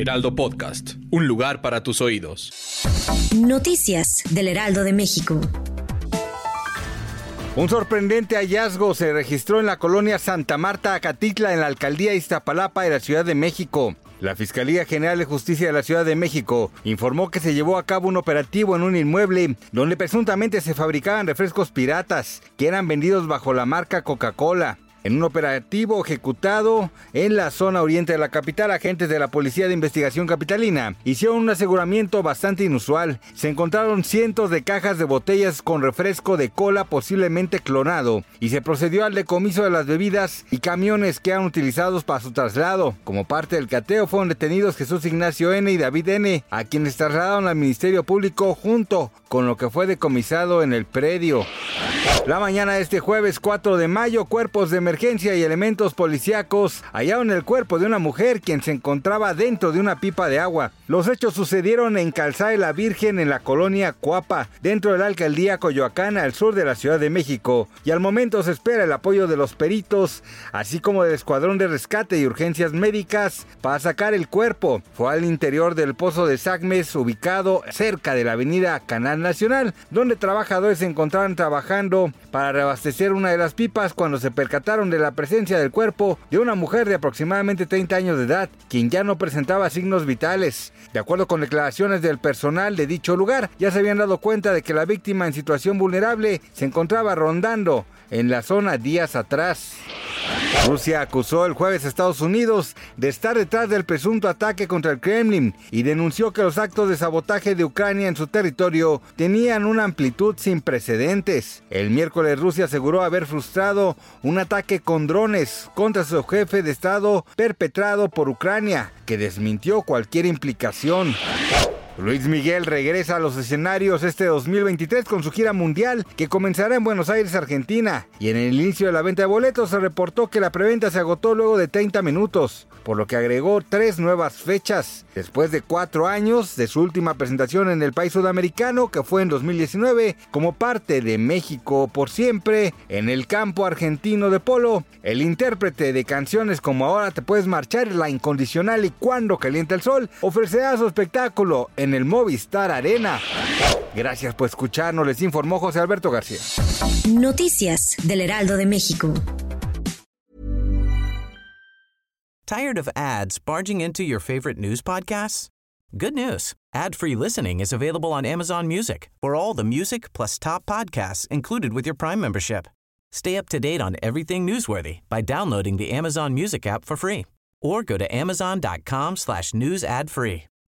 Heraldo Podcast, un lugar para tus oídos. Noticias del Heraldo de México. Un sorprendente hallazgo se registró en la colonia Santa Marta, Acatitla, en la alcaldía Iztapalapa de la Ciudad de México. La Fiscalía General de Justicia de la Ciudad de México informó que se llevó a cabo un operativo en un inmueble donde presuntamente se fabricaban refrescos piratas que eran vendidos bajo la marca Coca-Cola. En un operativo ejecutado en la zona oriente de la capital, agentes de la Policía de Investigación Capitalina hicieron un aseguramiento bastante inusual. Se encontraron cientos de cajas de botellas con refresco de cola posiblemente clonado y se procedió al decomiso de las bebidas y camiones que eran utilizados para su traslado. Como parte del cateo fueron detenidos Jesús Ignacio N. y David N., a quienes trasladaron al Ministerio Público junto con lo que fue decomisado en el predio. La mañana de este jueves 4 de mayo, cuerpos de emergencia y elementos policíacos hallaron el cuerpo de una mujer quien se encontraba dentro de una pipa de agua. Los hechos sucedieron en Calzada de la Virgen en la colonia Cuapa, dentro de la alcaldía Coyoacán, al sur de la Ciudad de México. Y al momento se espera el apoyo de los peritos, así como del escuadrón de rescate y urgencias médicas, para sacar el cuerpo. Fue al interior del pozo de Sagmes, ubicado cerca de la avenida Canal Nacional, donde trabajadores se encontraban trabajando para reabastecer una de las pipas cuando se percataron de la presencia del cuerpo de una mujer de aproximadamente 30 años de edad, quien ya no presentaba signos vitales. De acuerdo con declaraciones del personal de dicho lugar, ya se habían dado cuenta de que la víctima en situación vulnerable se encontraba rondando en la zona días atrás. Rusia acusó el jueves a Estados Unidos de estar detrás del presunto ataque contra el Kremlin y denunció que los actos de sabotaje de Ucrania en su territorio tenían una amplitud sin precedentes. El miércoles Rusia aseguró haber frustrado un ataque con drones contra su jefe de Estado perpetrado por Ucrania, que desmintió cualquier implicación. Luis Miguel regresa a los escenarios este 2023 con su gira mundial que comenzará en Buenos Aires, Argentina. Y en el inicio de la venta de boletos se reportó que la preventa se agotó luego de 30 minutos, por lo que agregó tres nuevas fechas. Después de cuatro años de su última presentación en el país sudamericano, que fue en 2019, como parte de México por siempre, en el campo argentino de polo, el intérprete de canciones como Ahora te puedes marchar, La Incondicional y Cuando calienta el sol, ofrecerá su espectáculo en el Movistar Arena. Gracias por escucharnos, les informó José Alberto García. Noticias del Heraldo de México. Tired of ads barging into your favorite news podcasts? Good news. Ad-free listening is available on Amazon Music for all the music plus top podcasts included with your Prime membership. Stay up to date on everything newsworthy by downloading the Amazon Music app for free or go to amazon.com slash news ad free.